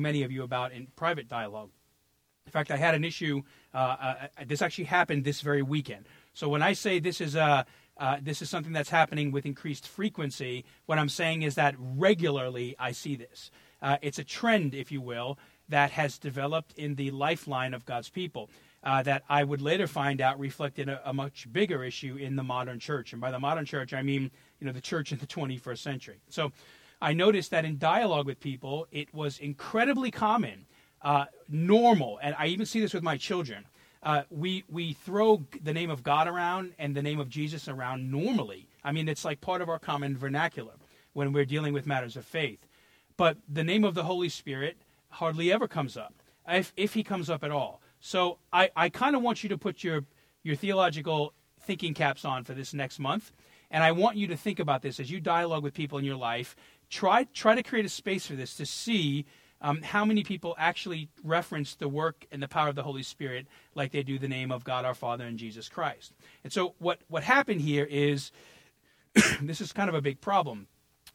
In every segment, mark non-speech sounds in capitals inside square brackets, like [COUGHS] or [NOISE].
many of you about in private dialogue. In fact, I had an issue. Uh, uh, this actually happened this very weekend. So when I say this is a uh, this is something that's happening with increased frequency. What I'm saying is that regularly I see this. Uh, it's a trend, if you will, that has developed in the lifeline of God's people. Uh, that I would later find out reflected a, a, much bigger issue in the modern church. And by the modern church, I mean you know the church in the 21st century. So I noticed that in dialogue with people, it was incredibly common, uh, normal, and I even see this with my children uh, we we throw the name of God around and the name of Jesus around normally. I mean, it's like part of our common vernacular when we're dealing with matters of faith. But the name of the Holy Spirit hardly ever comes up, if if he comes up at all. So I, I kind of want you to put your your theological thinking caps on for this next month, and I want you to think about this as you dialogue with people in your life. Try try to create a space for this to see um, how many people actually reference the work and the power of the Holy Spirit like they do the name of God our Father and Jesus Christ? And so what, what happened here is [CLEARS THROAT] this is kind of a big problem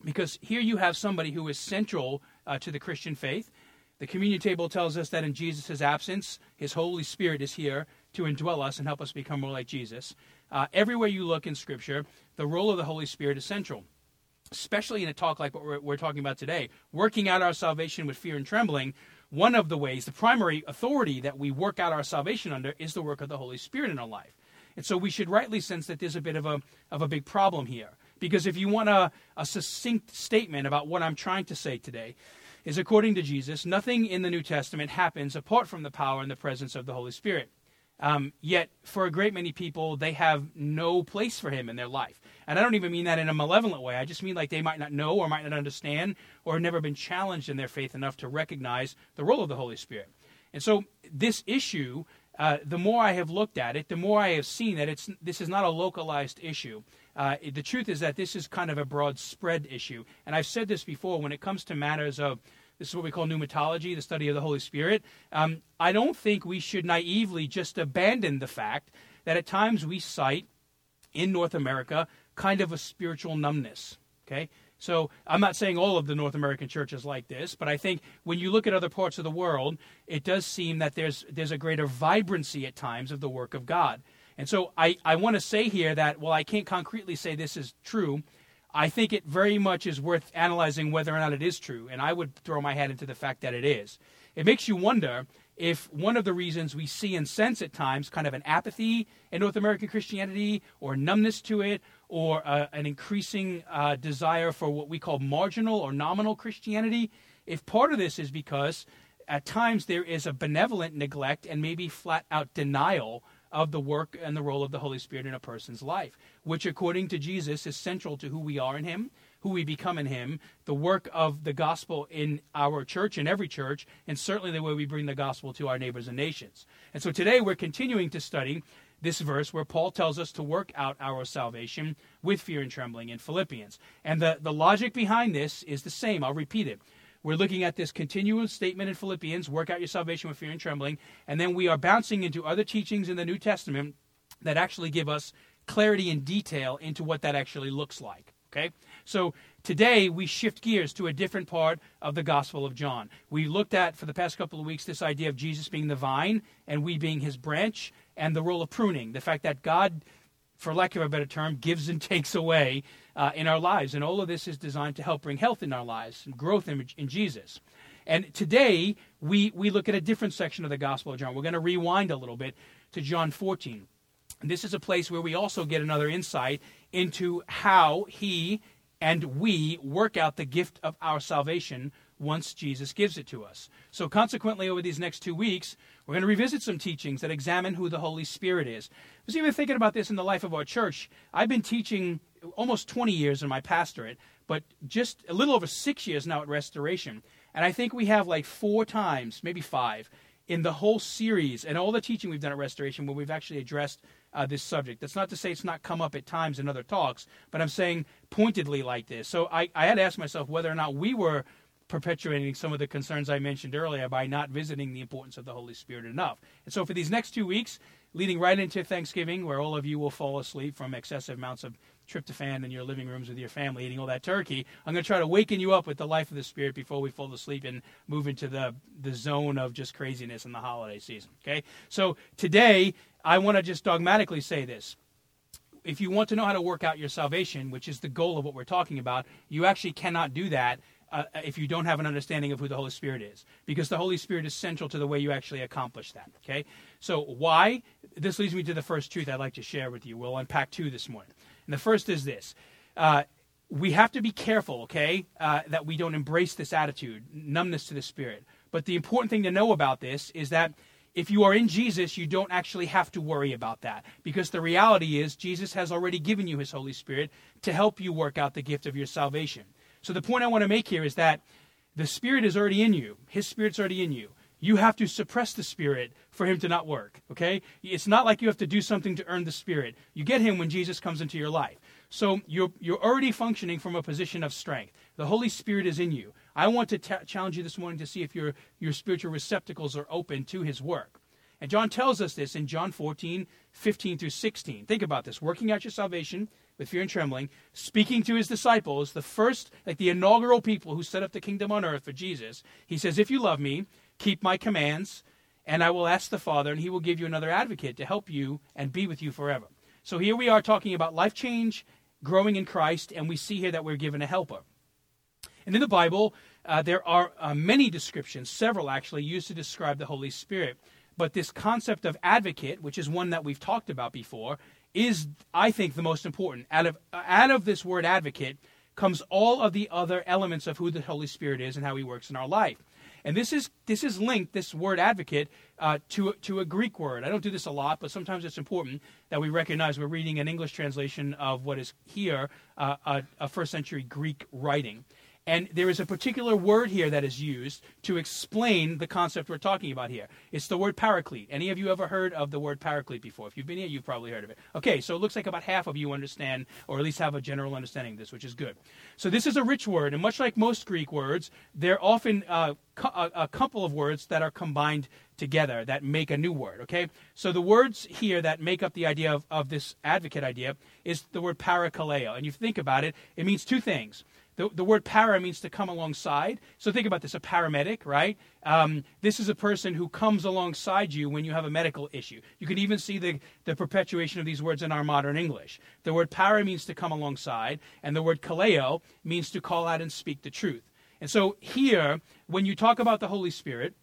because here you have somebody who is central uh, to the Christian faith. The communion table tells us that in Jesus' absence, his Holy Spirit is here to indwell us and help us become more like Jesus. Uh, everywhere you look in Scripture, the role of the Holy Spirit is central especially in a talk like what we're, we're, talking about today, working out our salvation with fear and trembling, one of the ways, the primary authority that we work out our salvation under is the work of the Holy Spirit in our life. And so we should rightly sense that there's a bit of a, of a big problem here. Because if you want a, a succinct statement about what I'm trying to say today, is according to Jesus, nothing in the New Testament happens apart from the power and the presence of the Holy Spirit. Um, yet, for a great many people, they have no place for him in their life. And I don't even mean that in a malevolent way. I just mean like they might not know or might not understand or have never been challenged in their faith enough to recognize the role of the Holy Spirit. And so, this issue, uh, the more I have looked at it, the more I have seen that it's this is not a localized issue. Uh, the truth is that this is kind of a broad spread issue. And I've said this before when it comes to matters of this is what we call pneumatology, the study of the Holy Spirit. Um, I don't think we should naively just abandon the fact that at times we cite in North America kind of a spiritual numbness. Okay? So I'm not saying all of the North American churches like this, but I think when you look at other parts of the world, it does seem that there's there's a greater vibrancy at times of the work of God. And so I, I want to say here that while I can't concretely say this is true, I think it very much is worth analyzing whether or not it is true, and I would throw my hat into the fact that it is. It makes you wonder if one of the reasons we see and sense at times kind of an apathy in North American Christianity or numbness to it or uh, an increasing uh, desire for what we call marginal or nominal Christianity, if part of this is because at times there is a benevolent neglect and maybe flat out denial of the work and the role of the Holy Spirit in a person's life, which, according to Jesus, is central to who we are in Him, who we become in Him, the work of the gospel in our church, in every church, and certainly the way we bring the gospel to our neighbors and nations. And so today we're continuing to study this verse where Paul tells us to work out our salvation with fear and trembling in Philippians. And the, the logic behind this is the same. I'll repeat it. We're looking at this continuous statement in Philippians work out your salvation with fear and trembling. And then we are bouncing into other teachings in the New Testament that actually give us clarity and detail into what that actually looks like. Okay? So today we shift gears to a different part of the Gospel of John. We looked at for the past couple of weeks this idea of Jesus being the vine and we being his branch and the role of pruning, the fact that God for lack of a better term, gives and [LAUGHS] takes away uh, in our lives. And all of this is designed to help bring health in our lives and growth in, in Jesus. And today, we, we look at a different section of the Gospel of John. We're going to rewind a little bit to John 14. And this is a place where we also get another insight into how he and we work out the gift of our salvation once Jesus gives it to us. So, consequently, over these next two weeks, we're going to revisit some teachings that examine who the Holy Spirit is. I was even thinking about this in the life of our church. I've been teaching almost 20 years in my pastorate, but just a little over six years now at Restoration. And I think we have like four times, maybe five, in the whole series and all the teaching we've done at Restoration where we've actually addressed uh, this subject. That's not to say it's not come up at times in other talks, but I'm saying pointedly like this. So I, I had to ask myself whether or not we were perpetuating some of the concerns I mentioned earlier by not visiting the importance of the Holy Spirit enough. And so for these next two weeks, leading right into Thanksgiving, where all of you will fall asleep from excessive amounts of tryptophan in your living rooms with your family eating all that turkey. I'm going to try to waken you up with the life of the Spirit before we fall asleep and move into the, the zone of just craziness in the holiday season. Okay? So today, I want to just dogmatically say this. If you want to know how to work out your salvation, which is the goal of what we're talking about, you actually cannot do that uh, if you don't have an understanding of who the Holy Spirit is, because the Holy Spirit is central to the way you actually accomplish that. Okay, so why? This leads me to the first truth I'd like to share with you. We'll unpack two this morning. And the first is this uh, we have to be careful, okay, uh, that we don't embrace this attitude, numbness to the Spirit. But the important thing to know about this is that if you are in Jesus, you don't actually have to worry about that. Because the reality is Jesus has already given you his Holy Spirit to help you work out the gift of your salvation. So the point I want to make here is that the Spirit is already in you, his Spirit's already in you. You have to suppress the spirit for him to not work okay? It's not like you have to do something to earn the spirit. You get him when jesus comes into your life. So you're, you're already functioning from a position of strength. The holy spirit is in you i want to t- challenge you this morning to see if your, your spiritual receptacles are open to his work and john tells us this in john 14 15 through 16 think about this working out your salvation with fear and trembling, speaking to his disciples, the first, like the inaugural people who set up the kingdom on earth for Jesus. He says, If you love me, keep my commands, and I will ask the Father, and he will give you another advocate to help you and be with you forever. So here we are talking about life change, growing in Christ, and we see here that we're given a helper. And in the Bible, uh, there are uh, many descriptions, several actually, used to describe the Holy Spirit. But this concept of advocate, which is one that we've talked about before, is, I think, the most important. Out of, out of this word advocate comes all of the other elements of who the Holy Spirit is and how he works in our life. And this is this is linked this word advocate uh, to to a Greek word. I don't do this a lot, but sometimes it's important that we recognize we're reading an English translation of what is here uh, a, a first century Greek writing. And there is a particular word here that is used to explain the concept we're talking about here. It's the word paraclete. Any of you ever heard of the word paraclete before? If you've been here, you've probably heard of it. Okay, so it looks like about half of you understand, or at least have a general understanding of this, which is good. So this is a rich word, and much like most Greek words, they're often uh, a couple of words that are combined together that make a new word. Okay, so the words here that make up the idea of, of this advocate idea is the word parakaleo, and you think about it, it means two things. The, the word para means to come alongside. So think about this a paramedic, right? Um, this is a person who comes alongside you when you have a medical issue. You can even see the, the perpetuation of these words in our modern English. The word para means to come alongside, and the word kaleo means to call out and speak the truth. And so here, when you talk about the Holy Spirit,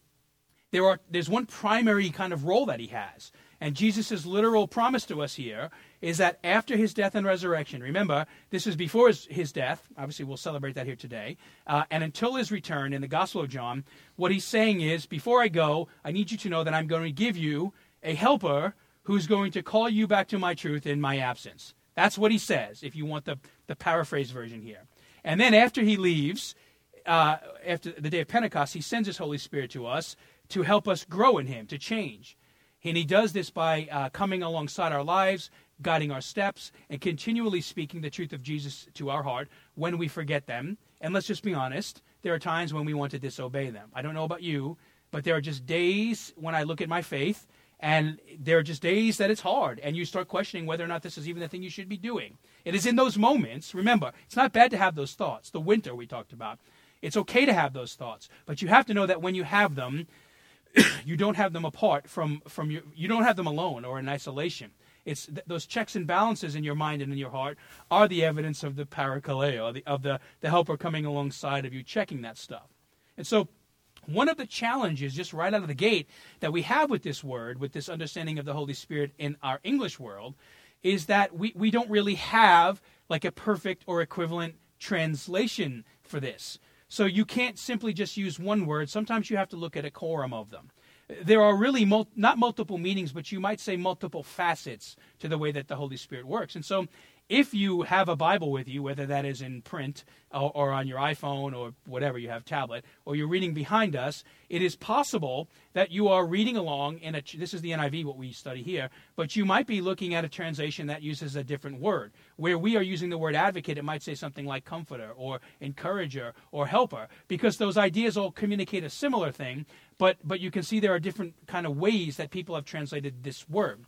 there are, there's one primary kind of role that he has. And Jesus' literal promise to us here is that after his death and resurrection, remember, this is before his, his death. Obviously, we'll celebrate that here today. Uh, and until his return in the Gospel of John, what he's saying is, before I go, I need you to know that I'm going to give you a helper who's going to call you back to my truth in my absence. That's what he says, if you want the, the paraphrase version here. And then after he leaves, uh, after the day of Pentecost, he sends his Holy Spirit to us to help us grow in him, to change. And he does this by uh, coming alongside our lives, guiding our steps, and continually speaking the truth of Jesus to our heart when we forget them. And let's just be honest, there are times when we want to disobey them. I don't know about you, but there are just days when I look at my faith, and there are just days that it's hard, and you start questioning whether or not this is even the thing you should be doing. It is in those moments, remember, it's not bad to have those thoughts. The winter we talked about. It's okay to have those thoughts, but you have to know that when you have them, you don't have them apart from, from your, you don't have them alone or in isolation. It's th- those checks and balances in your mind and in your heart are the evidence of the parakaleo, the, of the, the helper coming alongside of you, checking that stuff. And so, one of the challenges, just right out of the gate, that we have with this word, with this understanding of the Holy Spirit in our English world, is that we, we don't really have like a perfect or equivalent translation for this. So you can't simply just use one word. Sometimes you have to look at a quorum of them. There are really mul- not multiple meanings, but you might say multiple facets to the way that the Holy Spirit works. And so if you have a Bible with you, whether that is in print or, or, on your iPhone or whatever you have tablet, or you're reading behind us, it is possible that you are reading along in a. This is the NIV, what we study here, but you might be looking at a translation that uses a different word. Where we are using the word advocate, it might say something like comforter or encourager or helper, because those ideas all communicate a similar thing. But but you can see there are different kind of ways that people have translated this word.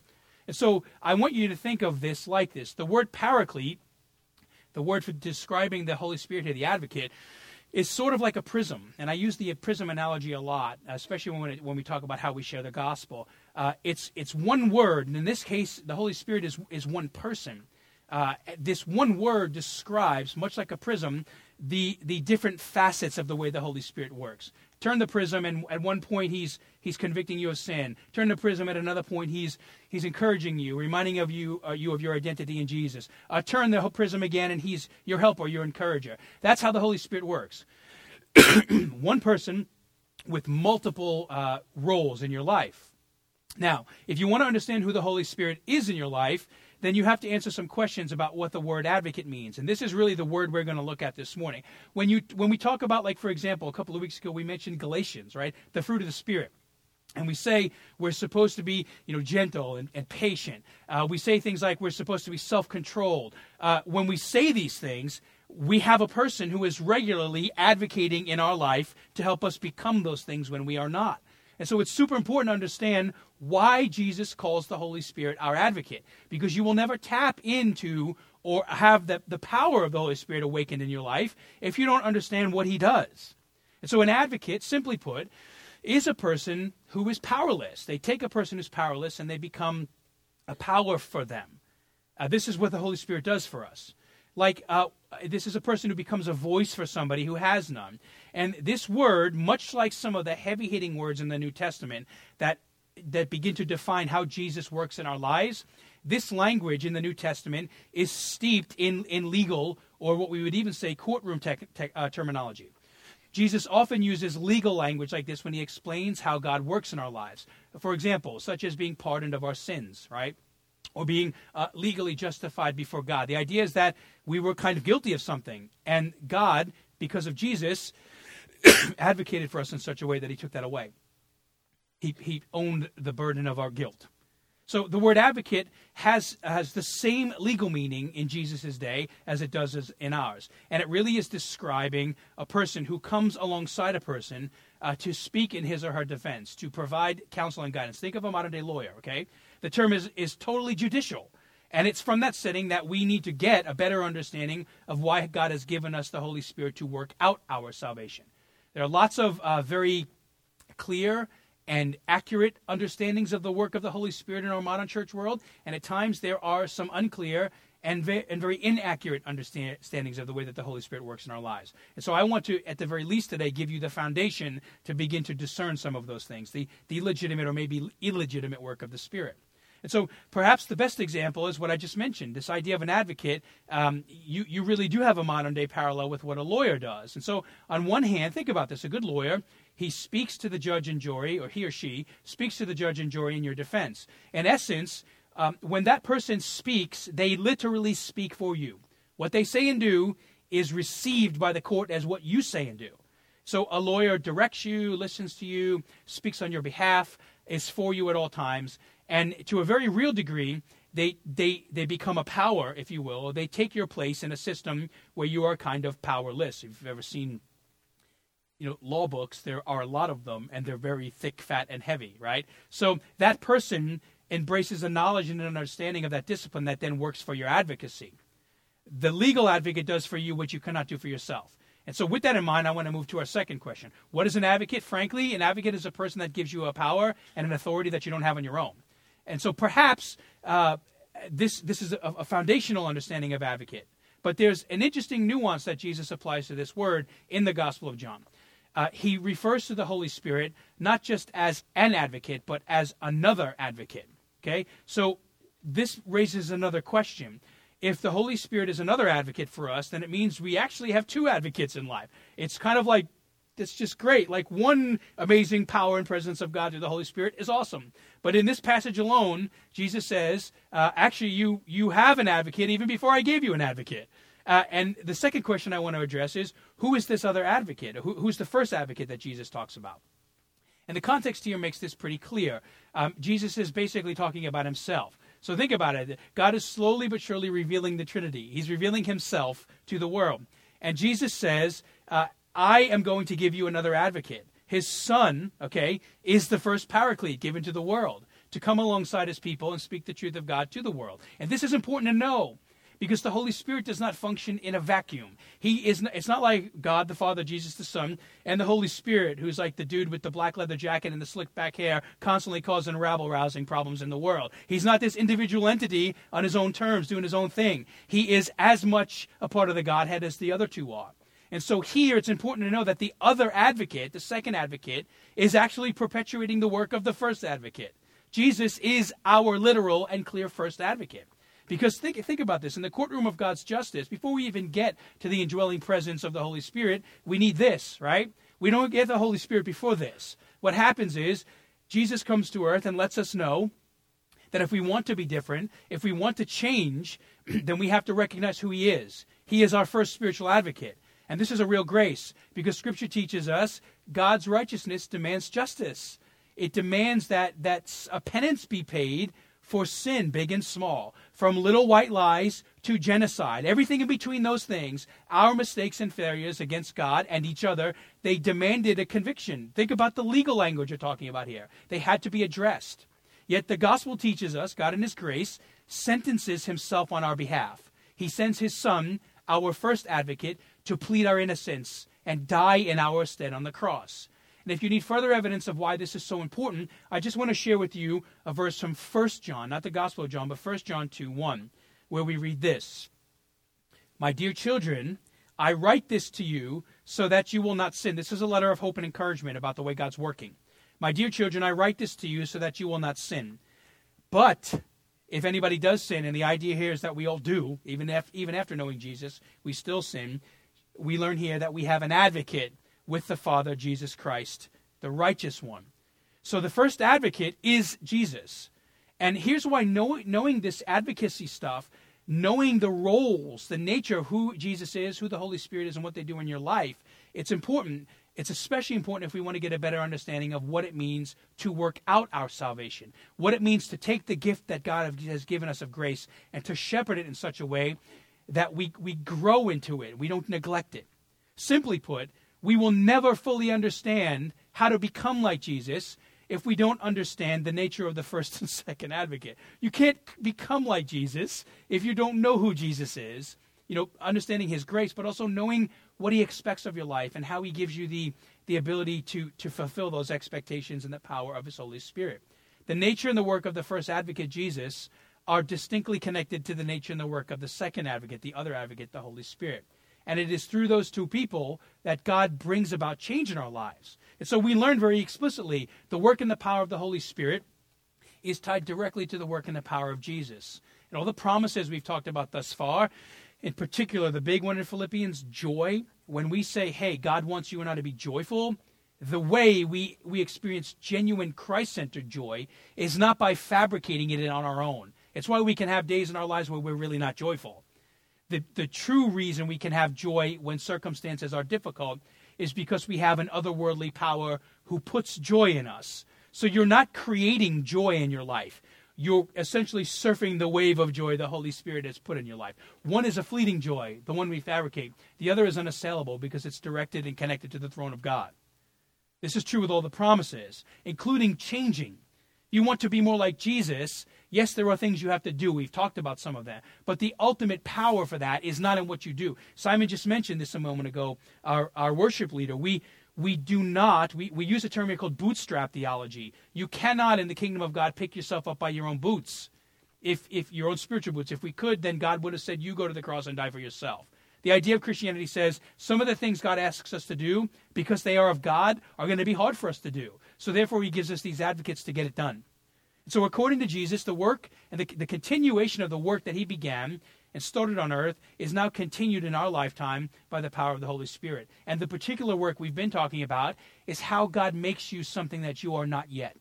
And so I want you to think of this like this. The word paraclete the word for describing the Holy Spirit here, the advocate, is sort of like a prism. And I use the prism analogy a lot, especially when, it, when we talk about how we share the gospel. Uh, it's, it's one word, and in this case, the Holy Spirit is, is one person. Uh, this one word describes, much like a prism, the, the different facets of the way the Holy Spirit works. Turn the prism, and at one point he's he's convicting you of sin. Turn the prism, at another point he's he's encouraging you, reminding of you uh, you of your identity in Jesus. Uh, turn the prism again, and he's your helper, your encourager. That's how the Holy Spirit works. [CLEARS THROAT] one person with multiple uh, roles in your life. Now, if you want to understand who the Holy Spirit is in your life, then you have to answer some questions about what the word advocate means. And this is really the word we're going to look at this morning. When you when we talk about like for example, a couple of weeks ago we mentioned Galatians, right? The fruit of the spirit. And we say we're supposed to be, you know, gentle and, and patient. Uh, we say things like we're supposed to be self-controlled. Uh, when we say these things, we have a person who is regularly advocating in our life to help us become those things when we are not. And so it's super important to understand why Jesus calls the Holy Spirit our advocate, because you will never tap into or have the, the power of the Holy Spirit awakened in your life if you don't understand what he does. And so an advocate, simply put, is a person who is powerless. They take a person who's powerless and they become a power for them. Uh, this is what the Holy Spirit does for us. Like, uh, this is a person who becomes a voice for somebody who has none. And this word, much like some of the heavy hitting words in the New Testament that, that begin to define how Jesus works in our lives, this language in the New Testament is steeped in, in legal, or what we would even say courtroom uh, terminology. Jesus often uses legal language like this when he explains how God works in our lives. For example, such as being pardoned of our sins, right? Or being uh, legally justified before God. The idea is that we were kind of guilty of something, and God, because of Jesus, [COUGHS] advocated for us in such a way that he took that away. He, he owned the burden of our guilt. So the word advocate has, has the same legal meaning in Jesus' day as it does in ours. And it really is describing a person who comes alongside a person uh, to speak in his or her defense, to provide counsel and guidance. Think of a modern day lawyer, okay? The term is, is totally judicial. And it's from that setting that we need to get a better understanding of why God has given us the Holy Spirit to work out our salvation. There are lots of uh, very clear and accurate understandings of the work of the Holy Spirit in our modern church world, and at times there are some unclear and very, and very inaccurate understandings of the way that the Holy Spirit works in our lives. And so I want to, at the very least today, give you the foundation to begin to discern some of those things, the, the legitimate or maybe illegitimate work of the Spirit. And so perhaps the best example is what I just mentioned this idea of an advocate. Um, you, you really do have a modern day parallel with what a lawyer does. And so, on one hand, think about this a good lawyer, he speaks to the judge and jury, or he or she speaks to the judge and jury in your defense. In essence, um, when that person speaks, they literally speak for you. What they say and do is received by the court as what you say and do. So a lawyer directs you, listens to you, speaks on your behalf, is for you at all times. And to a very real degree, they, they, they become a power, if you will. They take your place in a system where you are kind of powerless. If you've ever seen you know law books there are a lot of them and they're very thick fat and heavy right so that person embraces a knowledge and an understanding of that discipline that then works for your advocacy the legal advocate does for you what you cannot do for yourself and so, with that in mind, I want to move to our second question. What is an advocate? Frankly, an advocate is a person that gives you a power and an authority that you don't have on your own. And so perhaps uh, this, this is a, a foundational understanding of advocate. But there's an interesting nuance that Jesus applies to this word in the Gospel of John. Uh, he refers to the Holy Spirit not just as an advocate, but as another advocate. Okay? So this raises another question. If the Holy Spirit is another advocate for us, then it means we actually have two advocates in life. It's kind of like it's just great. Like one amazing power and presence of God through the Holy Spirit is awesome. But in this passage alone, Jesus says, uh, actually, you you have an advocate even before I gave you an advocate. Uh, and the second question I want to address is, who is this other advocate? Who, who's the first advocate that Jesus talks about? And the context here makes this pretty clear. Um, Jesus is basically talking about himself. So think about it. God is slowly but surely revealing the Trinity. He's revealing himself to the world. And Jesus says, uh, I am going to give you another advocate. His son, okay, is the first paraclete given to the world to come alongside his people and speak the truth of God to the world. And this is important to know because the Holy Spirit does not function in a vacuum. He is. not, It's not like God the Father, Jesus the Son, and the Holy Spirit, who's like the dude with the black leather jacket and the slick back hair, constantly causing rabble rousing problems in the world. He's not this individual entity on his own terms, doing his own thing. He is as much a part of the Godhead as the other two are. And so here it's important to know that the other advocate, the second advocate, is actually perpetuating the work of the first advocate. Jesus is our literal and clear first advocate. Because think, think about this in the courtroom of God's justice, before we even get to the indwelling presence of the Holy Spirit, we need this, right? We don't get the Holy Spirit before this. What happens is Jesus comes to earth and lets us know that if we want to be different, if we want to change, [CLEARS THROAT] then we have to recognize who He is. He is our first spiritual advocate. And this is a real grace because Scripture teaches us God's righteousness demands justice. It demands that, that a penance be paid for sin, big and small, from little white lies to genocide, everything in between those things, our mistakes and failures against God and each other, they demanded a conviction. Think about the legal language you're talking about here. They had to be addressed. Yet the gospel teaches us, God in His grace, sentences Himself on our behalf. He sends His Son, our first advocate, to plead our innocence and die in our stead on the cross. And if you need further evidence of why this is so important, I just want to share with you a verse from 1 John, not the Gospel of John, but 1 John 2 1, where we read this My dear children, I write this to you so that you will not sin. This is a letter of hope and encouragement about the way God's working. My dear children, I write this to you so that you will not sin. But if anybody does sin, and the idea here is that we all do, even, if, even after knowing Jesus, we still sin, we learn here that we have an advocate with the Father, Jesus Christ, the righteous one. So the first advocate is Jesus. And here's why knowing, this advocacy stuff, knowing the roles, the nature of who Jesus is, who the Holy Spirit is, and what they do in your life, it's important. It's especially important if we want to get a better understanding of what it means to work out our salvation, what it means to take the gift that God has given us of grace and to shepherd it in such a way that we, we grow into it. We don't neglect it. Simply put, we will never fully understand how to become like Jesus if we don't understand the nature of the first [LAUGHS] and second advocate. You can't become like Jesus if you don't know who Jesus is, you know, understanding his grace, but also knowing what he expects of your life and how he gives you the, the ability to, to fulfill those expectations and the power of his Holy Spirit. The nature and the work of the first advocate, Jesus, are distinctly connected to the nature and the work of the second advocate, the other advocate, the Holy Spirit. And it is through those two people that God brings about change in our lives. And so we learn very explicitly the work and the power of the Holy Spirit is tied directly to the work and the power of Jesus. And all the promises we've talked about thus far, in particular, the big one in Philippians, joy. When we say, hey, God wants you and I to be joyful, the way we, we experience genuine Christ centered joy is not by fabricating it on our own. It's why we can have days in our lives where we're really not joyful the, the true reason we can have joy when circumstances are difficult is because we have an otherworldly power who puts joy in us. So you're not creating joy in your life. You're essentially surfing the wave of joy the Holy Spirit has put in your life. One is a fleeting joy, the one we fabricate. The other is unassailable because it's directed and connected to the throne of God. This is true with all the promises, including changing. You want to be more like Jesus, Yes, there are things you have to do. We've talked about some of that. But the ultimate power for that is not in what you do. Simon just mentioned this a moment ago, our, our worship leader. We, we do not, we, we use a term here called bootstrap theology. You cannot, in the kingdom of God, pick yourself up by your own boots. If, if your own spiritual boots. If we could, then God would have said, You go to the cross and die for yourself. The idea of Christianity says some of the things God asks us to do, because they are of God, are going to be hard for us to do. So therefore, He gives us these advocates to get it done. So, according to Jesus, the work and the, the continuation of the work that he began and started on earth is now continued in our lifetime by the power of the Holy Spirit. And the particular work we've been talking about is how God makes you something that you are not yet.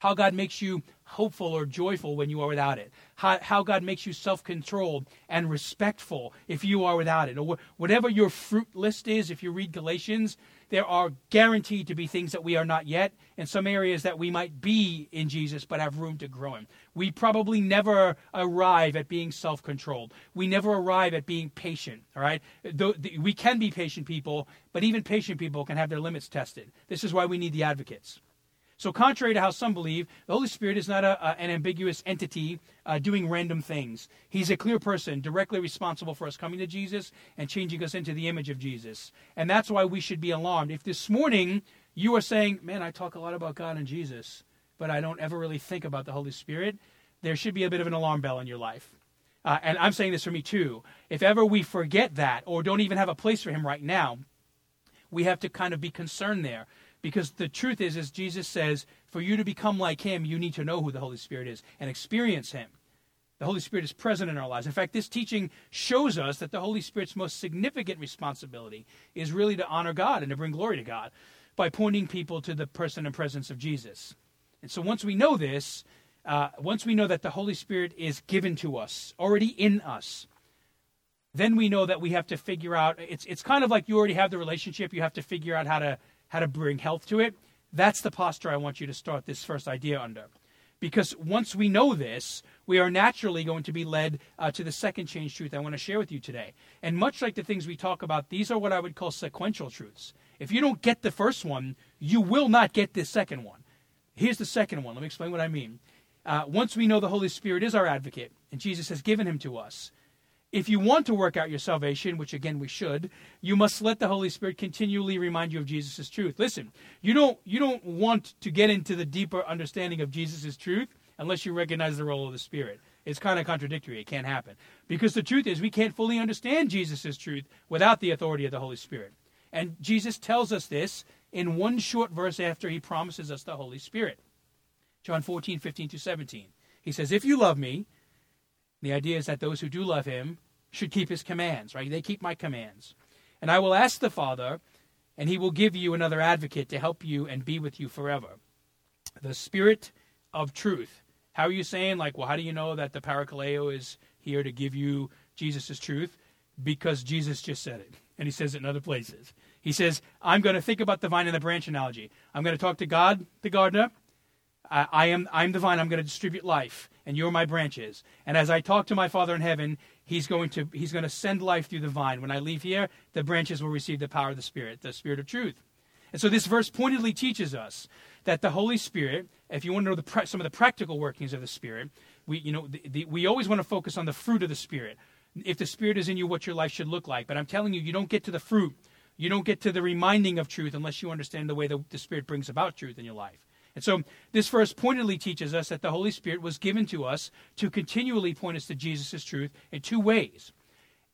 How God makes you hopeful or joyful when you are without it. How, how God makes you self controlled and respectful if you are without it. Or whatever your fruit list is, if you read Galatians, there are guaranteed to be things that we are not yet, and some areas that we might be in Jesus but have room to grow in. We probably never arrive at being self controlled. We never arrive at being patient, all right? We can be patient people, but even patient people can have their limits tested. This is why we need the advocates. So, contrary to how some believe, the Holy Spirit is not a, a, an ambiguous entity uh, doing random things. He's a clear person, directly responsible for us coming to Jesus and changing us into the image of Jesus. And that's why we should be alarmed. If this morning you are saying, Man, I talk a lot about God and Jesus, but I don't ever really think about the Holy Spirit, there should be a bit of an alarm bell in your life. Uh, and I'm saying this for me too. If ever we forget that or don't even have a place for Him right now, we have to kind of be concerned there because the truth is, as Jesus says, for you to become like him, you need to know who the Holy Spirit is and experience him. The Holy Spirit is present in our lives. In fact, this teaching shows us that the Holy Spirit's most significant responsibility is really to honor God and to bring glory to God by pointing people to the person and presence of Jesus. And so once we know this, uh, once we know that the Holy Spirit is given to us, already in us, then we know that we have to figure out it's it's kind of like you already have the relationship, you have to figure out how to how to bring health to it. That's the posture I want you to start this first idea under. Because once we know this, we are naturally going to be led uh, to the second change truth I want to share with you today. And much like the things we talk about, these are what I would call sequential truths. If you don't get the first one, you will not get this second one. Here's the second one. Let me explain what I mean. Uh, once we know the Holy Spirit is our advocate and Jesus has given him to us, if you want to work out your salvation, which again we should, you must let the Holy Spirit continually remind you of Jesus' truth. Listen, you don't you don't want to get into the deeper understanding of Jesus' truth unless you recognize the role of the Spirit. It's kind of contradictory. It can't happen. Because the truth is we can't fully understand Jesus' truth without the authority of the Holy Spirit. And Jesus tells us this in one short verse after he promises us the Holy Spirit. John 14, 15 to 17. He says, If you love me, the idea is that those who do love him should keep his commands, right? They keep my commands. And I will ask the Father, and he will give you another advocate to help you and be with you forever. The Spirit of truth. How are you saying, like, well, how do you know that the Parakaleo is here to give you Jesus' truth? Because Jesus just said it, and he says it in other places. He says, I'm going to think about the vine and the branch analogy. I'm going to talk to God, the gardener. I, I am I'm the vine. I'm going to distribute life and you're my branches. And as I talk to my Father in heaven, he's going to he's going to send life through the vine. When I leave here, the branches will receive the power of the Spirit, the Spirit of truth. And so this verse pointedly teaches us that the Holy Spirit, if you want to know the, some of the practical workings of the Spirit, we you know the, the, we always want to focus on the fruit of the Spirit. If the Spirit is in you, what your life should look like. But I'm telling you, you don't get to the fruit. You don't get to the reminding of truth unless you understand the way the, the Spirit brings about truth in your life. And so this verse pointedly teaches us that the Holy Spirit was given to us to continually point us to Jesus' truth in two ways,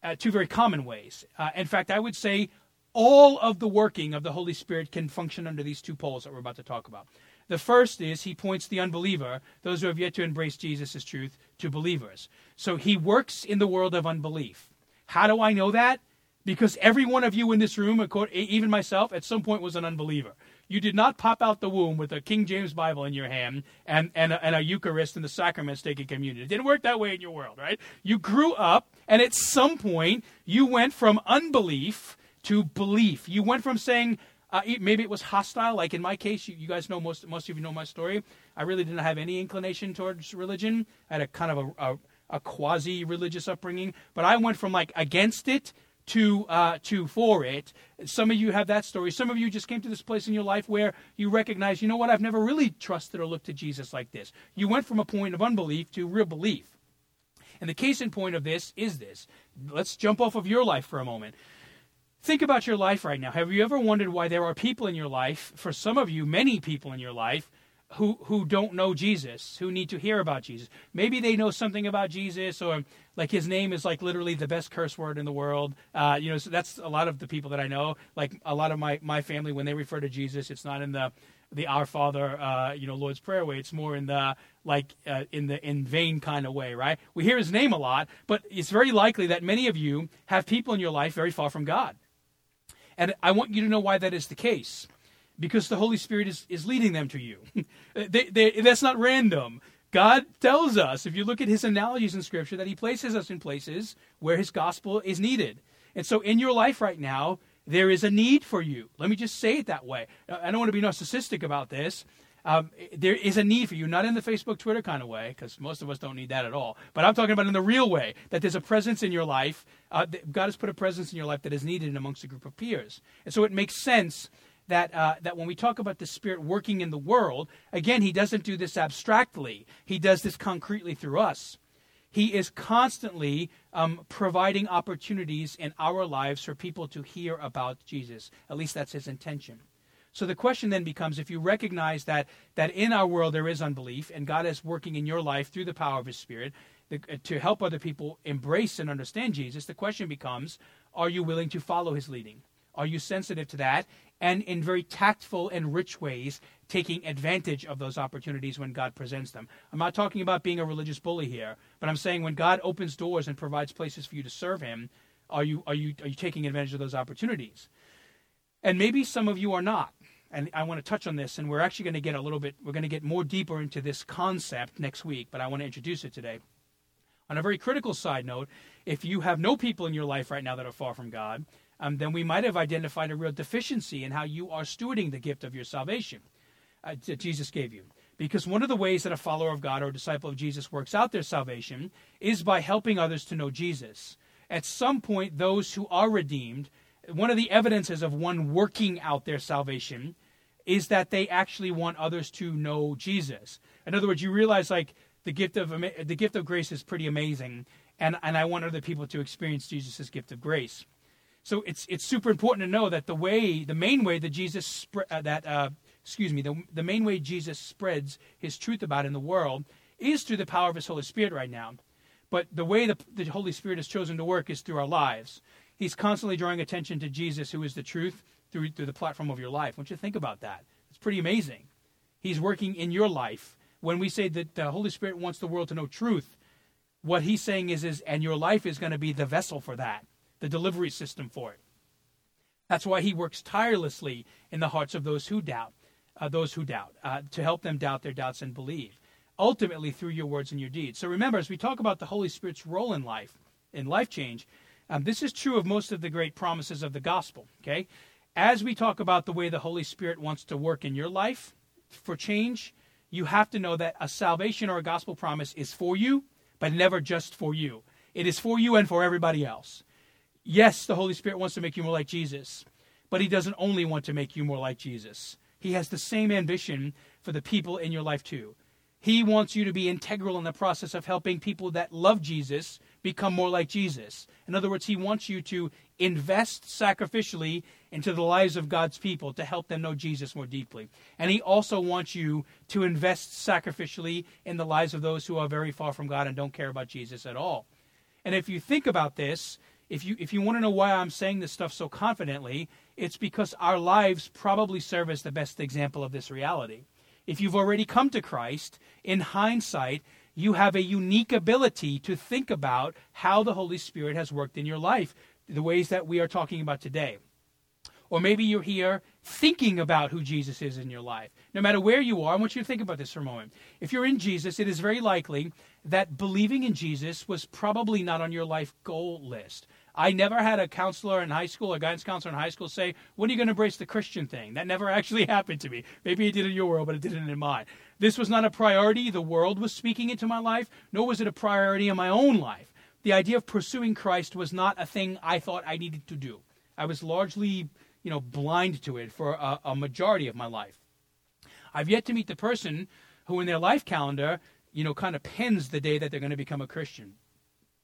uh, two very common ways. Uh, in fact, I would say all of the working of the Holy Spirit can function under these two poles that we're about to talk about. The first is he points the unbeliever, those who have yet to embrace Jesus' truth, to believers. So he works in the world of unbelief. How do I know that? Because every one of you in this room, even myself, at some point was an unbeliever. You did not pop out the womb with a King James Bible in your hand and, and, a, and a Eucharist and the sacraments taking communion. It didn't work that way in your world, right? You grew up, and at some point, you went from unbelief to belief. You went from saying, uh, maybe it was hostile, like in my case, you, you, guys know, most, most of you know my story. I really didn't have any inclination towards religion. I had a kind of a, a, a quasi religious upbringing, but I went from like against it to uh, to for it. Some of you have that story. Some of you just came to this place in your life where you recognize, you know what, I've never really trusted or looked to Jesus like this. You went from a point of unbelief to real belief. And the case in point of this is this. Let's jump off of your life for a moment. Think about your life right now. Have you ever wondered why there are people in your life, for some of you, many people in your life, who who don't know Jesus, who need to hear about Jesus. Maybe they know something about Jesus, or like his name is like literally the best curse word in the world. Uh, you know, so that's a lot of the people that I know. Like a lot of my my family, when they refer to Jesus, it's not in the the Our Father, uh, you know, Lord's Prayer way. It's more in the like uh, in the in vain kind of way, right? We hear his name a lot, but it's very likely that many of you have people in your life very far from God, and I want you to know why that is the case because the Holy Spirit is, is leading them to you. [LAUGHS] they, they, that's not random. God tells us, if you look at his analogies in Scripture, that he places us in places where his gospel is needed. And so in your life right now, there is a need for you. Let me just say it that way. I don't want to be narcissistic about this. Um, there is a need for you, not in the Facebook, Twitter kind of way, because most of us don't need that at all. But I'm talking about in the real way that there's a presence in your life. Uh, God has put a presence in your life that is needed amongst a group of peers. And so it makes sense that uh, that when we talk about the Spirit working in the world, again, He doesn't do this abstractly. He does this concretely through us. He is constantly um, providing opportunities in our lives for people to hear about Jesus. At least that's His intention. So the question then becomes if you recognize that that in our world there is unbelief and God is working in your life through the power of his spirit the, to help other people embrace and understand Jesus, the question becomes are you willing to follow his leading? Are you sensitive to that and in very tactful and rich ways taking advantage of those opportunities when God presents them? I'm not talking about being a religious bully here, but I'm saying when God opens doors and provides places for you to serve him, are you are you are you taking advantage of those opportunities? And maybe some of you are not and I want to touch on this, and we're actually going to get a little bit, we're going to get more deeper into this concept next week, but I want to introduce it today. On a very critical side note, if you have no people in your life right now that are far from God, um, then we might have identified a real deficiency in how you are stewarding the gift of your salvation uh, that Jesus gave you. Because one of the ways that a follower of God or disciple of Jesus works out their salvation is by helping others to know Jesus. At some point, those who are redeemed one of the evidences of one working out their salvation is that they actually want others to know Jesus. In other words, you realize like the gift of the gift of grace is pretty amazing, and and I want other people to experience Jesus' gift of grace. So it's it's super important to know that the way, the main way that Jesus uh, that uh, excuse me, the the main way Jesus spreads His truth about in the world is through the power of His Holy Spirit right now. But the way the, the Holy Spirit has chosen to work is through our lives he's constantly drawing attention to Jesus, who is the truth, through, through the platform of your life. Want you think about that. It's pretty amazing. He's working in your life. When we say that the Holy Spirit wants the world to know truth, what he's saying is, is and your life is going to be the vessel for that, the delivery system for it. That's why he works tirelessly in the hearts of those who doubt, uh, those who doubt, uh, to help them doubt their doubts and believe, ultimately through your words and your deeds. So remember, as we talk about the Holy Spirit's role in life, in life change, um, this is true of most of the great promises of the gospel. Okay, as we talk about the way the Holy Spirit wants to work in your life for change, you have to know that a salvation or a gospel promise is for you, but never just for you. It is for you and for everybody else. Yes, the Holy Spirit wants to make you more like Jesus, but He doesn't only want to make you more like Jesus. He has the same ambition for the people in your life, too. He wants you to be integral in the process of helping people that love Jesus become more like Jesus. In other words, he wants you to invest sacrificially into the lives of God's people to help them know Jesus more deeply. And he also wants you to invest sacrificially in the lives of those who are very far from God and don't care about Jesus at all. And if you think about this, if you if you want to know why I'm saying this stuff so confidently, it's because our lives probably serve as the best example of this reality. If you've already come to Christ, in hindsight, you have a unique ability to think about how the Holy Spirit has worked in your life, the ways that we are talking about today. Or maybe you're here thinking about who Jesus is in your life. No matter where you are, I want you to think about this for a moment. If you're in Jesus, it is very likely that believing in Jesus was probably not on your life goal list. I never had a counselor in high school, a guidance counselor in high school say, When are you going to embrace the Christian thing? That never [LAUGHS] actually happened to me. Maybe it did in your world, but it didn't in mine. This was not a priority. The world was speaking into my life, nor was it a priority in my own life. The idea of pursuing Christ was not a thing I thought I needed to do. I was largely, you know, blind to it for a, a majority of my life. I've yet to meet the person who, in their life calendar, you know, kind of pins the day that they're going to become a Christian.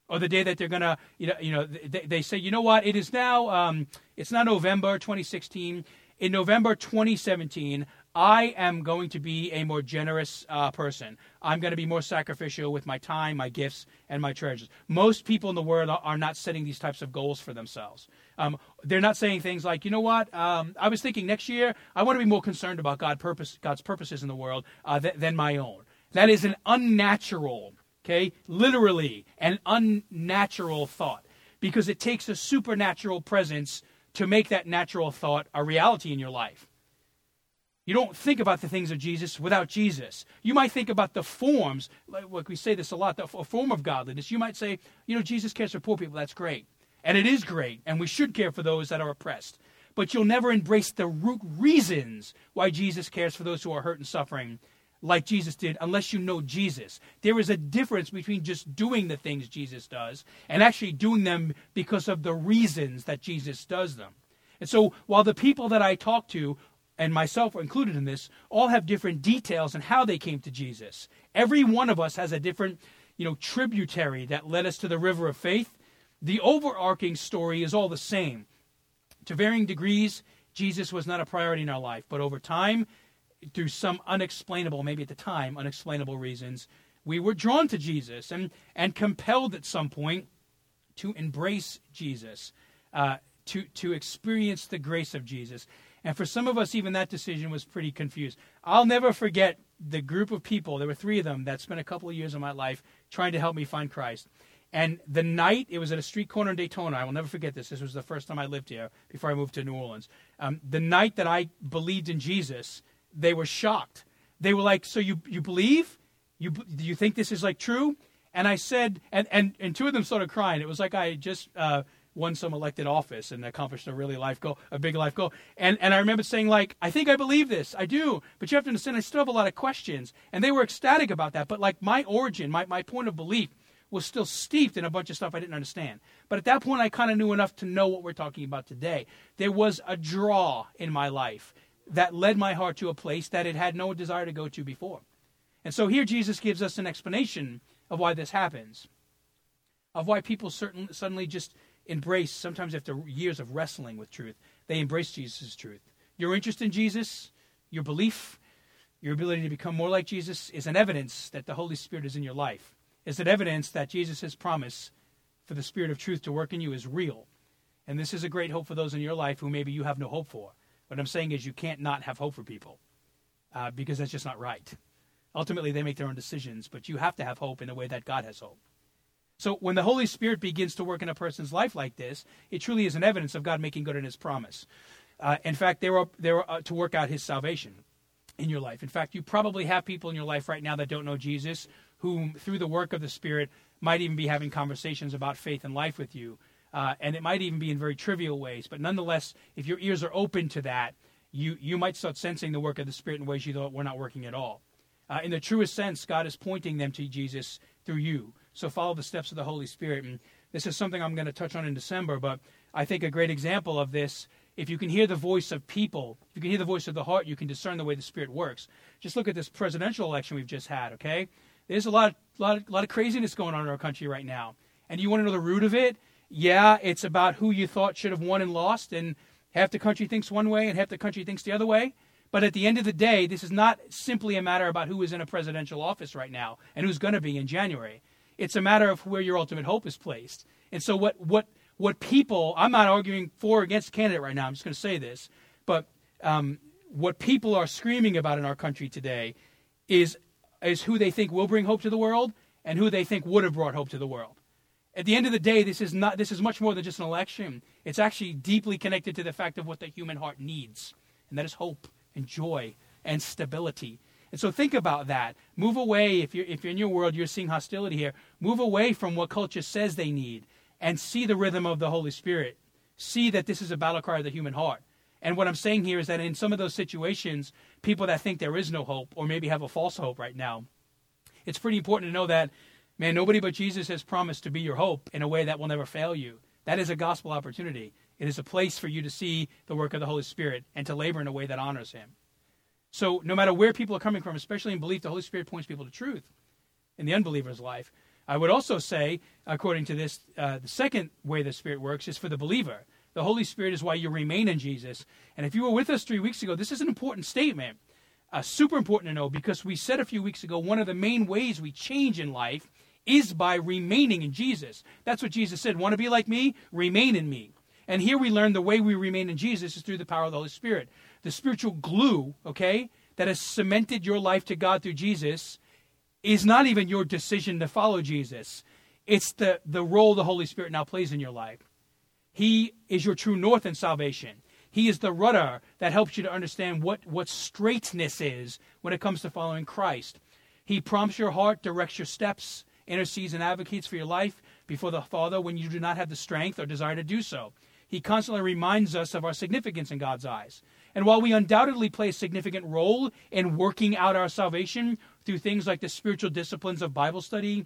Or the day that they're gonna you know you know they, they say you know what? It is now um, it's not November 2016 in November 2017 I am going to be a more generous uh, person. I'm going to be more sacrificial with my time my gifts and my treasures. Most people in the world are not setting these types of goals for themselves. Um, they're not saying things like you know what? Um, I was thinking next year I want to be more concerned about God purpose God's purposes in the world uh, th- than my own that is an unnatural Okay? Literally an unnatural thought because it takes a supernatural presence to make that natural thought a reality in your life. You don't think about the things of Jesus without Jesus. You might think about the forms, like we say this a lot, the form of godliness. You might say, you know, Jesus cares for poor people. That's great. And it is great. And we should care for those that are oppressed. But you'll never embrace the root reasons why Jesus cares for those who are hurt and suffering like Jesus did unless you know Jesus. There is a difference between just doing the things Jesus does and actually doing them because of the reasons that Jesus does them. And so while the people that I talk to and myself are included in this, all have different details on how they came to Jesus. Every one of us has a different, you know, tributary that led us to the river of faith. The overarching story is all the same. To varying degrees, Jesus was not a priority in our life, but over time, through some unexplainable, maybe at the time, unexplainable reasons, we were drawn to Jesus and, and compelled at some point to embrace Jesus, uh, to, to experience the grace of Jesus. And for some of us, even that decision was pretty confused. I'll never forget the group of people, there were three of them, that spent a couple of years of my life trying to help me find Christ. And the night, it was at a street corner in Daytona. I will never forget this. This was the first time I lived here before I moved to New Orleans. Um, the night that I believed in Jesus, they were shocked. They were like, "So you you believe? You do you think this is like true?" And I said, and and, and two of them started crying. It was like I just uh, won some elected office and accomplished a really life goal, a big life goal. And and I remember saying like, "I think I believe this. I do." But you have to understand, I still have a lot of questions. And they were ecstatic about that. But like my origin, my my point of belief was still steeped in a bunch of stuff I didn't understand. But at that point, I kind of knew enough to know what we're talking about today. There was a draw in my life that led my heart to a place that it had no desire to go to before. And so here Jesus gives us an explanation of why this happens, of why people certain, suddenly just embrace, sometimes after years of wrestling with truth, they embrace Jesus' truth. Your interest in Jesus, your belief, your ability to become more like Jesus is an evidence that the Holy Spirit is in your life. Is an evidence that Jesus' promise for the Spirit of truth to work in you is real. And this is a great hope for those in your life who maybe you have no hope for. What I'm saying is you can't not have hope for people uh, because that's just not right. Ultimately, they make their own decisions, but you have to have hope in the way that God has hope. So when the Holy Spirit begins to work in a person's life like this, it truly is an evidence of God making good on His promise. Uh, in fact, they were, they were uh, to work out His salvation in your life. In fact, you probably have people in your life right now that don't know Jesus, whom through the work of the Spirit might even be having conversations about faith and life with you. Uh, and it might even be in very trivial ways. But nonetheless, if your ears are open to that, you, you might start sensing the work of the Spirit in ways you thought were not working at all. Uh, in the truest sense, God is pointing them to Jesus through you. So follow the steps of the Holy Spirit. And this is something I'm going to touch on in December, but I think a great example of this, if you can hear the voice of people, if you can hear the voice of the heart, you can discern the way the Spirit works. Just look at this presidential election we've just had, okay? There's a lot, lot, lot of craziness going on in our country right now. And you want to know the root of it? Yeah, it's about who you thought should have won and lost, and half the country thinks one way and half the country thinks the other way. But at the end of the day, this is not simply a matter about who is in a presidential office right now and who's going to be in January. It's a matter of where your ultimate hope is placed. And so, what what what people? I'm not arguing for or against candidate right now. I'm just going to say this, but um, what people are screaming about in our country today is is who they think will bring hope to the world and who they think would have brought hope to the world. At the end of the day, this is not this is much more than just an election. It's actually deeply connected to the fact of what the human heart needs, and that is hope and joy and stability. And so think about that. Move away if you're if you're in your world, you're seeing hostility here. Move away from what culture says they need and see the rhythm of the Holy Spirit. See that this is a battle cry of the human heart. And what I'm saying here is that in some of those situations, people that think there is no hope or maybe have a false hope right now, it's pretty important to know that Man, nobody but Jesus has promised to be your hope in a way that will never fail you. That is a gospel opportunity. It is a place for you to see the work of the Holy Spirit and to labor in a way that honors Him. So, no matter where people are coming from, especially in belief, the Holy Spirit points people to truth in the unbeliever's life. I would also say, according to this, uh, the second way the Spirit works is for the believer. The Holy Spirit is why you remain in Jesus. And if you were with us three weeks ago, this is an important statement. Uh, super important to know because we said a few weeks ago one of the main ways we change in life is by remaining in Jesus. That's what Jesus said. Want to be like me? Remain in me. And here we learn the way we remain in Jesus is through the power of the Holy Spirit. The spiritual glue, okay, that has cemented your life to God through Jesus is not even your decision to follow Jesus. It's the, the role the Holy Spirit now plays in your life. He is your true north in salvation. He is the rudder that helps you to understand what, what straightness is when it comes to following Christ. He prompts your heart, directs your steps, intercedes and advocates for your life before the Father when you do not have the strength or desire to do so. He constantly reminds us of our significance in God's eyes. And while we undoubtedly play a significant role in working out our salvation through things like the spiritual disciplines of Bible study,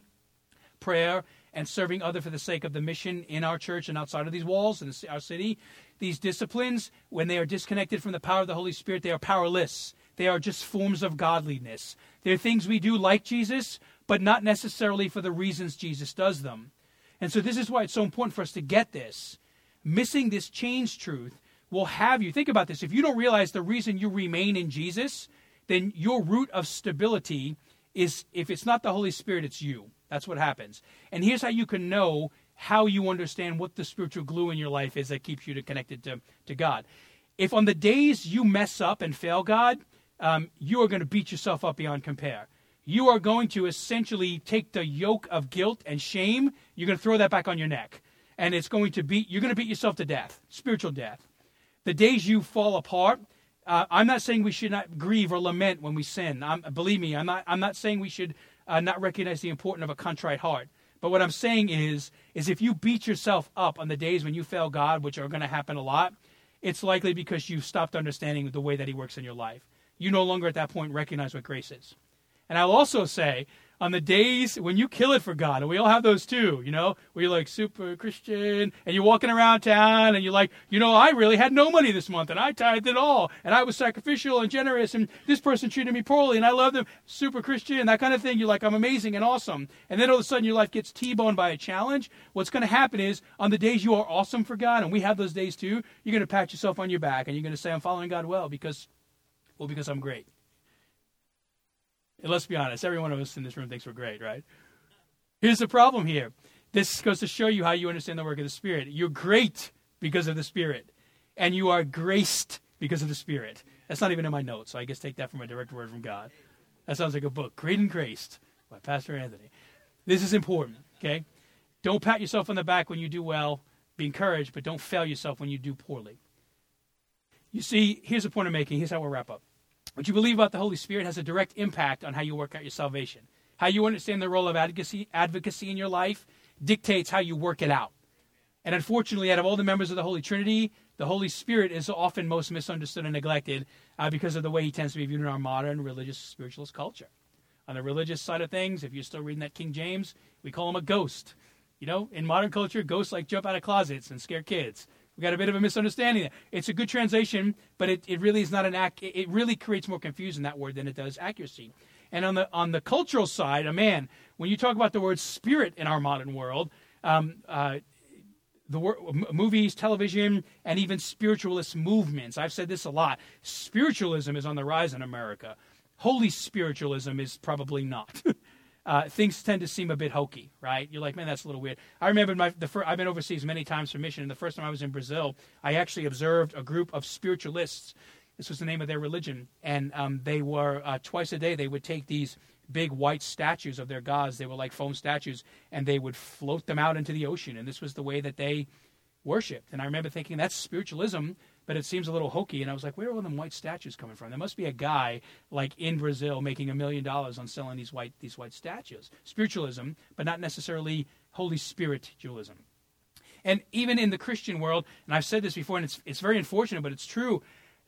prayer, and serving other for the sake of the mission in our church and outside of these walls in our city. These disciplines, when they are disconnected from the power of the Holy Spirit, they are powerless. They are just forms of godliness. They're things we do like Jesus, but not necessarily for the reasons Jesus does them. And so, this is why it's so important for us to get this. Missing this change truth will have you think about this. If you don't realize the reason you remain in Jesus, then your root of stability is if it's not the Holy Spirit, it's you. That's what happens. And here's how you can know how you understand what the spiritual glue in your life is that keeps you connected to, to God. If on the days you mess up and fail God, um, you are going to beat yourself up beyond compare. You are going to essentially take the yoke of guilt and shame, you're going to throw that back on your neck. And it's going to beat, you're going to beat yourself to death, spiritual death. The days you fall apart, uh, I'm not saying we should not grieve or lament when we sin. I'm, believe me, I'm not, I'm not saying we should uh, not recognize the importance of a contrite heart. But what I'm saying is, is if you beat yourself up on the days when you fail God, which are going to happen a lot, it's likely because you've stopped understanding the way that He works in your life you no longer at that point recognize what grace is. And I'll also say, on the days when you kill it for God, and we all have those too, you know, where you're like super Christian and you're walking around town and you're like, you know, I really had no money this month and I tithed it all and I was sacrificial and generous and this person treated me poorly and I love them, super Christian, that kind of thing. You're like, I'm amazing and awesome. And then all of a sudden your life gets T boned by a challenge. What's going to happen is on the days you are awesome for God, and we have those days too, you're going to pat yourself on your back and you're going to say, I'm following God well because well, because I'm great. And let's be honest, every one of us in this room thinks we're great, right? Here's the problem here. This goes to show you how you understand the work of the Spirit. You're great because of the Spirit, and you are graced because of the Spirit. That's not even in my notes, so I guess take that from a direct word from God. That sounds like a book. Great and graced by Pastor Anthony. This is important, okay? Don't pat yourself on the back when you do well. Be encouraged, but don't fail yourself when you do poorly. You see, here's the point I'm making. Here's how we'll wrap up. What you believe about the Holy Spirit has a direct impact on how you work out your salvation. How you understand the role of advocacy, advocacy in your life dictates how you work it out. And unfortunately, out of all the members of the Holy Trinity, the Holy Spirit is often most misunderstood and neglected uh, because of the way he tends to be viewed in our modern religious spiritualist culture. On the religious side of things, if you're still reading that King James, we call him a ghost. You know, in modern culture, ghosts like jump out of closets and scare kids. We got a bit of a misunderstanding there. It's a good translation, but it, it really is not an act. It really creates more confusion that word than it does accuracy. And on the on the cultural side, a man, when you talk about the word spirit in our modern world, um, uh, the word, movies, television, and even spiritualist movements. I've said this a lot. Spiritualism is on the rise in America. Holy spiritualism is probably not. [LAUGHS] uh, things tend to seem a bit hokey, right? You're like, man, that's a little weird. I remember my the first, I've been overseas many times for mission, and the first time I was in Brazil, I actually observed a group of spiritualists. This was the name of their religion, and um, they were uh, twice a day they would take these big white statues of their gods. They were like foam statues, and they would float them out into the ocean, and this was the way that they worshipped. And I remember thinking that's spiritualism but it seems a little hokey. And I was like, where are all them white statues coming from? There must be a guy like in Brazil making a million dollars on selling these white these white statues. Spiritualism, but not necessarily Holy Spirit Spiritualism. And even in the Christian world, and I've said this before, and it's it's very unfortunate, but it's true.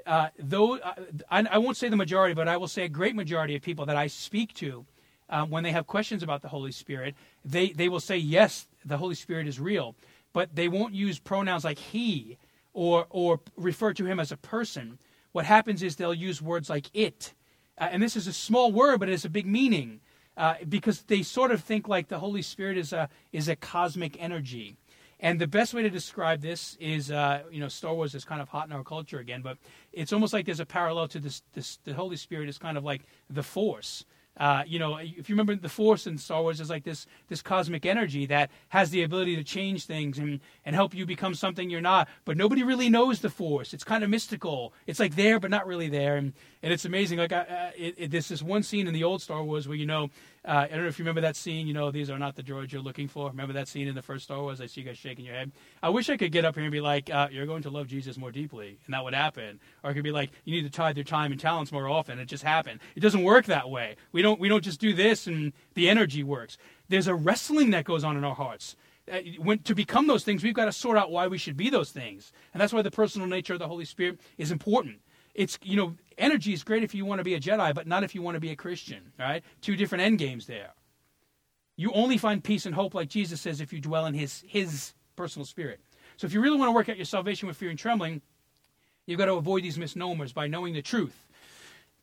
Uh, though uh, I, I, won't say the majority, but I will say a great majority of people that I speak to, uh, when they have questions about the Holy Spirit, they they will say yes, the Holy Spirit is real, but they won't use pronouns like he or or refer to him as a person, what happens is they'll use words like it, uh, and this is a small word, but it has a big meaning uh, because they sort of think like the Holy Spirit is a is a cosmic energy. And the best way to describe this is, uh, you know, Star Wars is kind of hot in our culture again, but it's almost like there's a parallel to this. this the Holy Spirit is kind of like the Force. Uh, you know, if you remember the Force in Star Wars is like this this cosmic energy that has the ability to change things and, and help you become something you're not. But nobody really knows the Force. It's kind of mystical. It's like there but not really there, and and it's amazing. Like uh, it, it, this is one scene in the old Star Wars where you know uh, I don't know if you remember that scene. You know, these are not the droids you're looking for. Remember that scene in the first Star Wars? I see you guys shaking your head. I wish I could get up here and be like, uh, "You're going to love Jesus more deeply," and that would happen. Or it could be like, "You need to tithe your time and talents more often." It just happened. It doesn't work that way. We don't. We don't just do this and the energy works. There's a wrestling that goes on in our hearts. Uh, when, to become those things, we've got to sort out why we should be those things, and that's why the personal nature of the Holy Spirit is important. It's you know, energy is great if you want to be a Jedi, but not if you want to be a Christian. Right? Two different end games there. You only find peace and hope, like Jesus says, if you dwell in his, his personal spirit. So if you really want to work out your salvation with fear and trembling, you've got to avoid these misnomers by knowing the truth.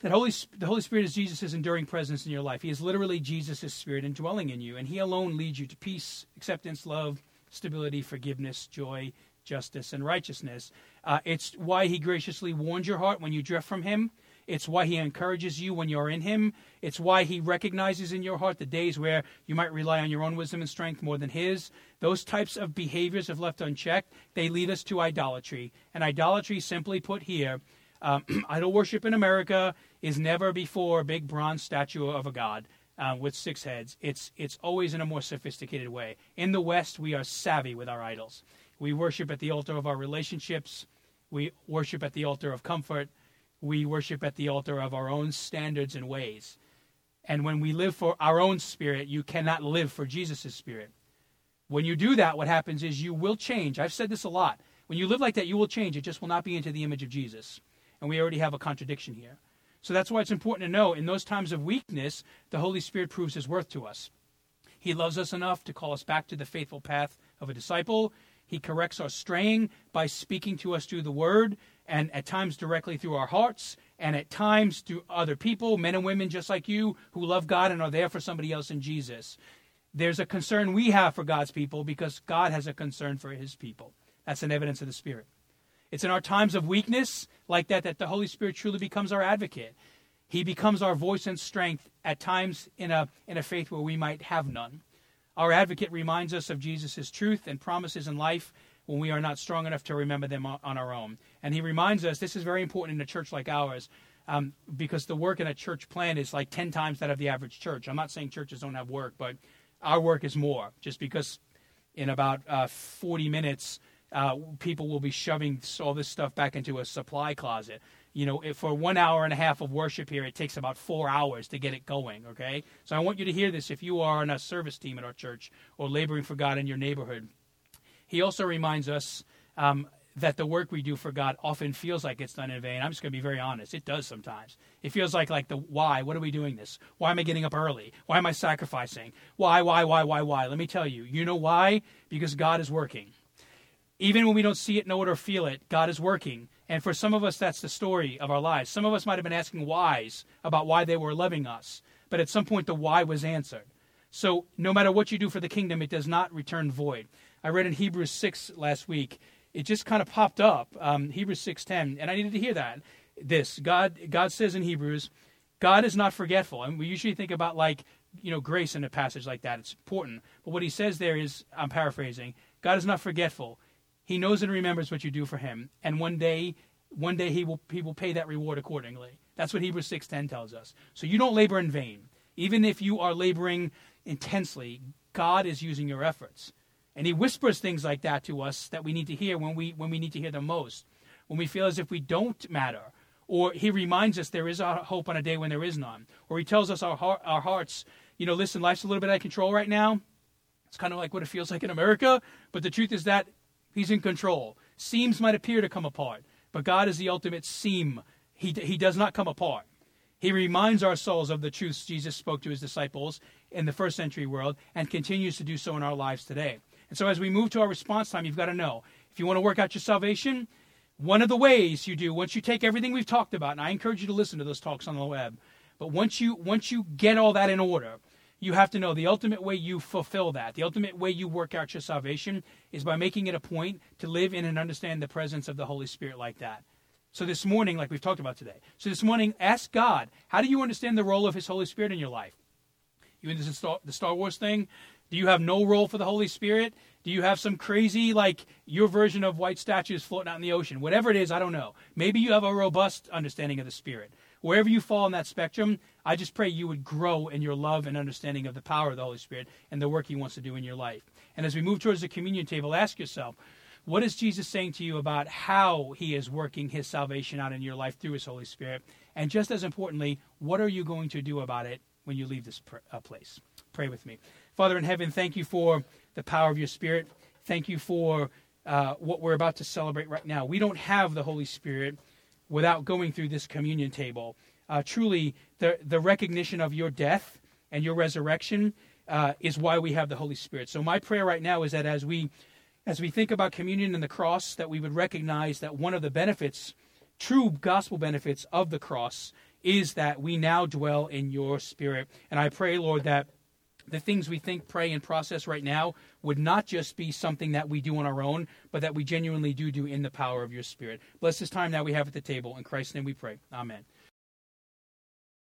That Holy, the Holy Spirit is Jesus' enduring presence in your life. He is literally Jesus' spirit indwelling in you, and He alone leads you to peace, acceptance, love, stability, forgiveness, joy, justice, and righteousness. Uh, it's why He graciously warns your heart when you drift from Him. It's why he encourages you when you're in him. It's why he recognizes in your heart the days where you might rely on your own wisdom and strength more than his. Those types of behaviors, if left unchecked, they lead us to idolatry. And idolatry, simply put here, um, [CLEARS THROAT] idol worship in America is never before a big bronze statue of a god. Uh, with six heads. It's it's always in a more sophisticated way. In the West, we are savvy with our idols. We worship at the altar of our relationships. We worship at the altar of comfort we worship at the altar of our own standards and ways. And when we live for our own spirit, you cannot live for Jesus' spirit. When you do that, what happens is you will change. I've said this a lot. When you live like that, you will change. It just will not be into the image of Jesus. And we already have a contradiction here. So that's why it's important to know in those times of weakness, the Holy Spirit proves his worth to us. He loves us enough to call us back to the faithful path of a disciple. He corrects our straying by speaking to us through the word and at times directly through our hearts, and at times through other people, men and women just like you, who love God and are there for somebody else in Jesus. There's a concern we have for God's people because God has a concern for his people. That's an evidence of the Spirit. It's in our times of weakness like that that the Holy Spirit truly becomes our advocate. He becomes our voice and strength at times in a, in a faith where we might have none. Our advocate reminds us of Jesus' truth and promises in life when we are not strong enough to remember them on our own. And he reminds us this is very important in a church like ours um, because the work in a church plan is like 10 times that of the average church. I'm not saying churches don't have work, but our work is more just because in about uh, 40 minutes, uh, people will be shoving all this stuff back into a supply closet. You know, for one hour and a half of worship here, it takes about four hours to get it going, okay? So I want you to hear this if you are on a service team at our church or laboring for God in your neighborhood he also reminds us um, that the work we do for God often feels like it's done in vain. I'm just going to be very honest. It does sometimes. It feels like like the why. What are we doing this? Why am I getting up early? Why am I sacrificing? Why, why, why, why, why? Let me tell you. You know why? Because God is working. Even when we don't see it, know it, or feel it, God is working. And for some of us, that's the story of our lives. Some of us might have been asking whys about why they were loving us. But at some point, the why was answered. So no matter what you do for the kingdom, it does not return void. I read in Hebrews 6 last week. It just kind of popped up, um, Hebrews 6.10, and I needed to hear that. This, God, God says in Hebrews, God is not forgetful. And we usually think about like, you know, grace in a passage like that. It's important. But what he says there is, I'm paraphrasing, God is not forgetful. He knows and remembers what you do for him. And one day, one day he will, he will pay that reward accordingly. That's what Hebrews 6.10 tells us. So you don't labor in vain. Even if you are laboring intensely, God is using your efforts. And he whispers things like that to us that we need to hear when we when we need to hear them most. When we feel as if we don't matter. Or he reminds us there is a hope on a day when there is none. Or he tells us our heart, our hearts, you know, listen, life's a little bit out of control right now. It's kind of like what it feels like in America, but the truth is that he's in control. Seams might appear to come apart, but God is the ultimate seam. He, he does not come apart. He reminds our souls of the truths Jesus spoke to his disciples in the first century world and continues to do so in our lives today. And so as we move to our response time, you've got to know if you want to work out your salvation, one of the ways you do, once you take everything we've talked about, and I encourage you to listen to those talks on the web, but once you once you get all that in order, you have to know the ultimate way you fulfill that, the ultimate way you work out your salvation is by making it a point to live in and understand the presence of the Holy Spirit like that. So this morning, like we've talked about today, so this morning, ask God, how do you understand the role of His Holy Spirit in your life? You in the Star Wars thing? Do you have no role for the Holy Spirit? Do you have some crazy, like your version of white statues floating out in the ocean? Whatever it is, I don't know. Maybe you have a robust understanding of the Spirit. Wherever you fall in that spectrum, I just pray you would grow in your love and understanding of the power of the Holy Spirit and the work He wants to do in your life. And as we move towards the communion table, ask yourself, what is Jesus saying to you about how He is working His salvation out in your life through His Holy Spirit? And just as importantly, what are you going to do about it when you leave this uh, place? Pray with me. Father in heaven, thank you for the power of your Spirit. Thank you for uh, what we're about to celebrate right now. We don't have the Holy Spirit without going through this communion table. Uh, truly, the, the recognition of your death and your resurrection uh, is why we have the Holy Spirit. So my prayer right now is that as we as we think about communion and the cross, that we would recognize that one of the benefits, true gospel benefits of the cross, is that we now dwell in your spirit. And I pray, Lord, that the things we think, pray, and process right now would not just be something that we do on our own, but that we genuinely do do in the power of your Spirit. Bless this time that we have at the table. In Christ's name we pray. Amen.